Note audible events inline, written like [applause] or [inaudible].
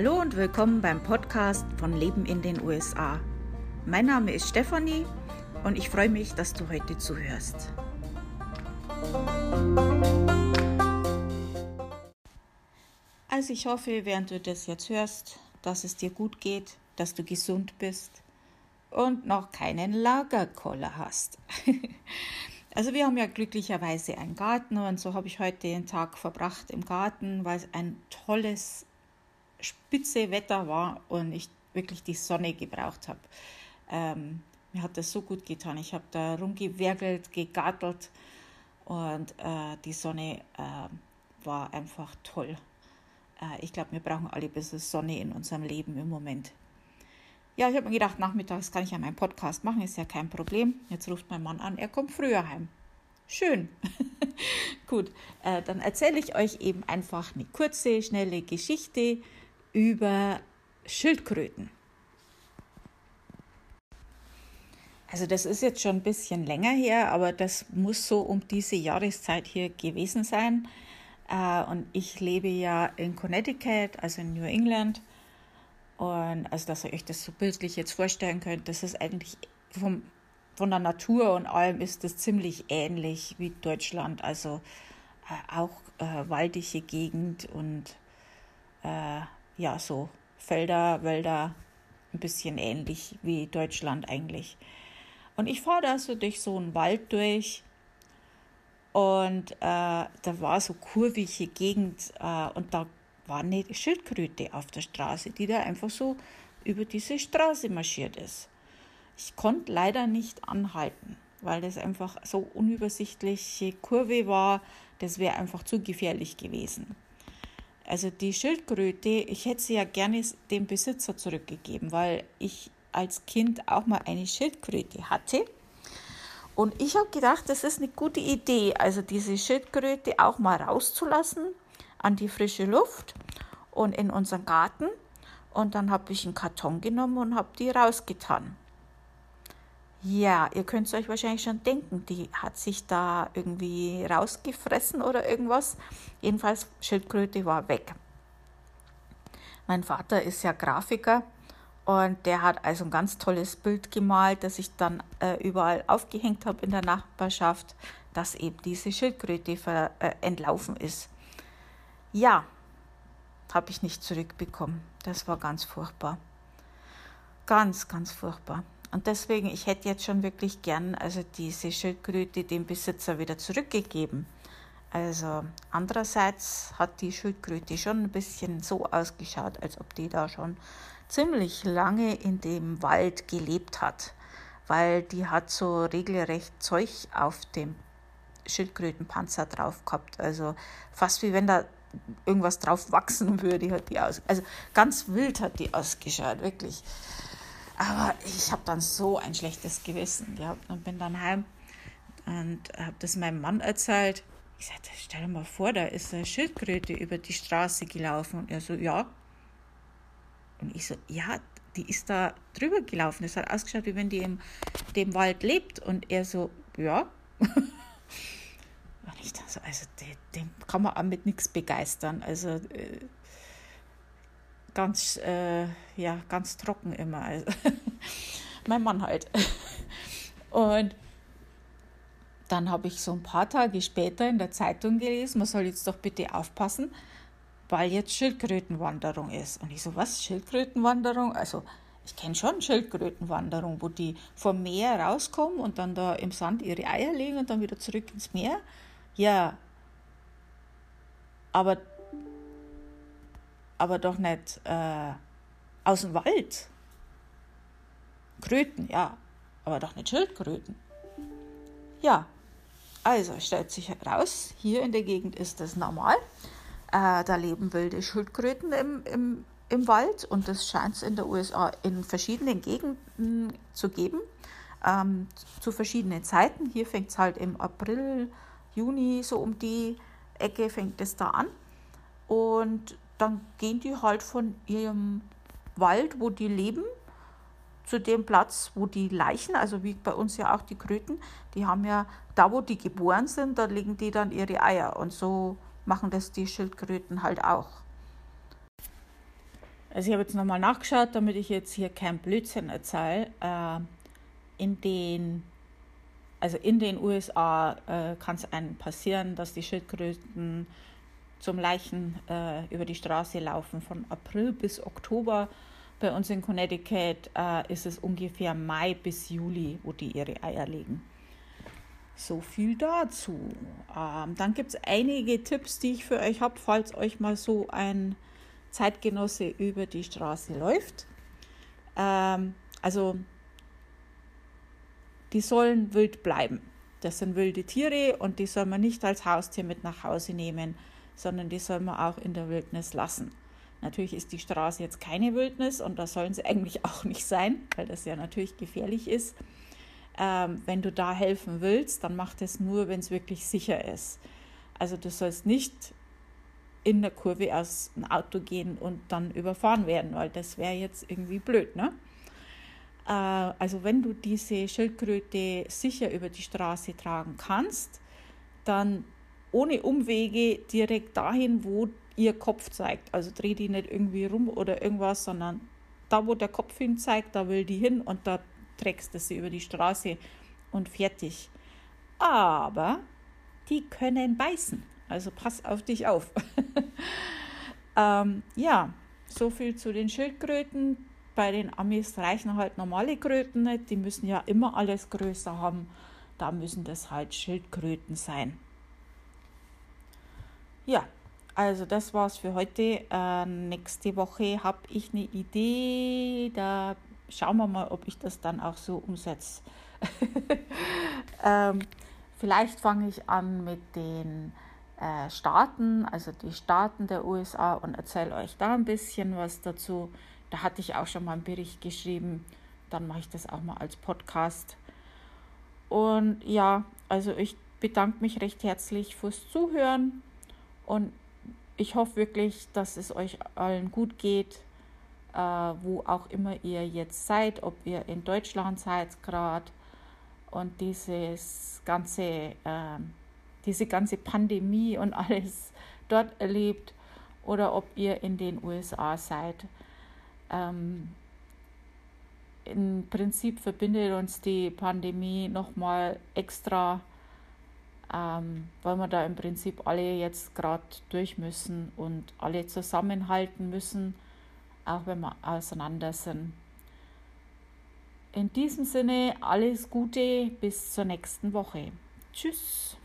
Hallo und willkommen beim Podcast von Leben in den USA. Mein Name ist Stefanie und ich freue mich, dass du heute zuhörst. Also ich hoffe, während du das jetzt hörst, dass es dir gut geht, dass du gesund bist und noch keinen Lagerkoller hast. [laughs] also wir haben ja glücklicherweise einen Garten und so habe ich heute den Tag verbracht im Garten, weil es ein tolles, spitze Wetter war und ich wirklich die Sonne gebraucht habe. Ähm, mir hat das so gut getan. Ich habe da rumgewerkelt, gegartelt und äh, die Sonne äh, war einfach toll. Äh, ich glaube, wir brauchen alle ein bisschen Sonne in unserem Leben im Moment. Ja, ich habe mir gedacht, nachmittags kann ich ja meinen Podcast machen, ist ja kein Problem. Jetzt ruft mein Mann an, er kommt früher heim. Schön. [laughs] Gut, äh, dann erzähle ich euch eben einfach eine kurze, schnelle Geschichte über Schildkröten. Also das ist jetzt schon ein bisschen länger her, aber das muss so um diese Jahreszeit hier gewesen sein. Äh, und ich lebe ja in Connecticut, also in New England. Und also, dass ihr euch das so bildlich jetzt vorstellen könnt, das ist eigentlich vom, von der Natur und allem ist das ziemlich ähnlich wie Deutschland. Also äh, auch äh, waldige Gegend und äh, ja, so Felder, Wälder, ein bisschen ähnlich wie Deutschland eigentlich. Und ich fahre da so durch so einen Wald durch und äh, da war so kurvige Gegend äh, und da war eine Schildkröte auf der Straße, die da einfach so über diese Straße marschiert ist. Ich konnte leider nicht anhalten, weil das einfach so unübersichtliche Kurve war. Das wäre einfach zu gefährlich gewesen. Also die Schildkröte, ich hätte sie ja gerne dem Besitzer zurückgegeben, weil ich als Kind auch mal eine Schildkröte hatte. Und ich habe gedacht, das ist eine gute Idee, also diese Schildkröte auch mal rauszulassen an die frische Luft und in unseren Garten. Und dann habe ich einen Karton genommen und habe die rausgetan. Ja, ihr könnt es euch wahrscheinlich schon denken, die hat sich da irgendwie rausgefressen oder irgendwas. Jedenfalls, Schildkröte war weg. Mein Vater ist ja Grafiker und der hat also ein ganz tolles Bild gemalt, das ich dann äh, überall aufgehängt habe in der Nachbarschaft, dass eben diese Schildkröte ver, äh, entlaufen ist. Ja, habe ich nicht zurückbekommen. Das war ganz furchtbar. Ganz, ganz furchtbar. Und deswegen, ich hätte jetzt schon wirklich gern also diese Schildkröte dem Besitzer wieder zurückgegeben. Also andererseits hat die Schildkröte schon ein bisschen so ausgeschaut, als ob die da schon ziemlich lange in dem Wald gelebt hat, weil die hat so regelrecht Zeug auf dem Schildkrötenpanzer drauf gehabt. Also fast wie wenn da irgendwas drauf wachsen würde, hat die aus. Also ganz wild hat die ausgeschaut, wirklich. Aber ich habe dann so ein schlechtes Gewissen gehabt und bin dann heim und habe das meinem Mann erzählt. Ich sagte, stell dir mal vor, da ist eine Schildkröte über die Straße gelaufen. Und er so, ja. Und ich so, ja, die ist da drüber gelaufen. Es hat ausgeschaut, wie wenn die im dem Wald lebt. Und er so, ja. [laughs] Und ich dachte so, also den, den kann man auch mit nichts begeistern. Also äh, ganz, äh, ja, ganz trocken immer. Also, [laughs] mein Mann halt. Und dann habe ich so ein paar Tage später in der Zeitung gelesen, man soll jetzt doch bitte aufpassen, weil jetzt Schildkrötenwanderung ist. Und ich so, was, Schildkrötenwanderung? Also ich kenne schon Schildkrötenwanderung, wo die vom Meer rauskommen und dann da im Sand ihre Eier legen und dann wieder zurück ins Meer. Ja, aber, aber doch nicht äh, aus dem Wald. Kröten, ja, aber doch nicht Schildkröten. Ja, also stellt sich heraus, hier in der Gegend ist das normal. Äh, da leben wilde Schildkröten im, im, im Wald und das scheint es in der USA in verschiedenen Gegenden zu geben, ähm, zu verschiedenen Zeiten. Hier fängt es halt im April, Juni, so um die Ecke fängt es da an. Und dann gehen die halt von ihrem Wald, wo die leben, zu dem Platz, wo die Leichen, also wie bei uns ja auch die Kröten, die haben ja da, wo die geboren sind, da legen die dann ihre Eier. Und so machen das die Schildkröten halt auch. Also ich habe jetzt nochmal nachgeschaut, damit ich jetzt hier kein Blödsinn erzähle. Äh, in den, also in den USA äh, kann es einem passieren, dass die Schildkröten zum Leichen äh, über die Straße laufen. Von April bis Oktober bei uns in Connecticut äh, ist es ungefähr Mai bis Juli, wo die ihre Eier legen. So viel dazu. Ähm, dann gibt es einige Tipps, die ich für euch habe, falls euch mal so ein Zeitgenosse über die Straße läuft. Ähm, also die sollen wild bleiben. Das sind wilde Tiere und die soll man nicht als Haustier mit nach Hause nehmen, sondern die soll man auch in der Wildnis lassen. Natürlich ist die Straße jetzt keine Wildnis und da sollen sie eigentlich [laughs] auch nicht sein, weil das ja natürlich gefährlich ist. Ähm, wenn du da helfen willst, dann mach das nur, wenn es wirklich sicher ist. Also du sollst nicht in der Kurve aus dem Auto gehen und dann überfahren werden, weil das wäre jetzt irgendwie blöd, ne? Äh, also wenn du diese Schildkröte sicher über die Straße tragen kannst, dann ohne Umwege direkt dahin, wo ihr Kopf zeigt. Also dreh die nicht irgendwie rum oder irgendwas, sondern da, wo der Kopf hin zeigt, da will die hin und da trägst du sie über die Straße und fertig. Aber die können beißen. Also pass auf dich auf. [laughs] ähm, ja, so viel zu den Schildkröten. Bei den Amis reichen halt normale Kröten nicht. Die müssen ja immer alles größer haben. Da müssen das halt Schildkröten sein. Ja, also das war's für heute. Äh, nächste Woche habe ich eine Idee. Da schauen wir mal, ob ich das dann auch so umsetze. [laughs] ähm, vielleicht fange ich an mit den äh, Staaten, also die Staaten der USA und erzähle euch da ein bisschen was dazu. Da hatte ich auch schon mal einen Bericht geschrieben. Dann mache ich das auch mal als Podcast. Und ja, also ich bedanke mich recht herzlich fürs Zuhören und ich hoffe wirklich, dass es euch allen gut geht äh, wo auch immer ihr jetzt seid, ob ihr in Deutschland seid gerade und dieses ganze, äh, diese ganze Pandemie und alles dort erlebt oder ob ihr in den USA seid. Ähm, Im Prinzip verbindet uns die Pandemie nochmal extra, ähm, weil wir da im Prinzip alle jetzt gerade durch müssen und alle zusammenhalten müssen auch wenn wir auseinander sind. In diesem Sinne alles Gute bis zur nächsten Woche. Tschüss.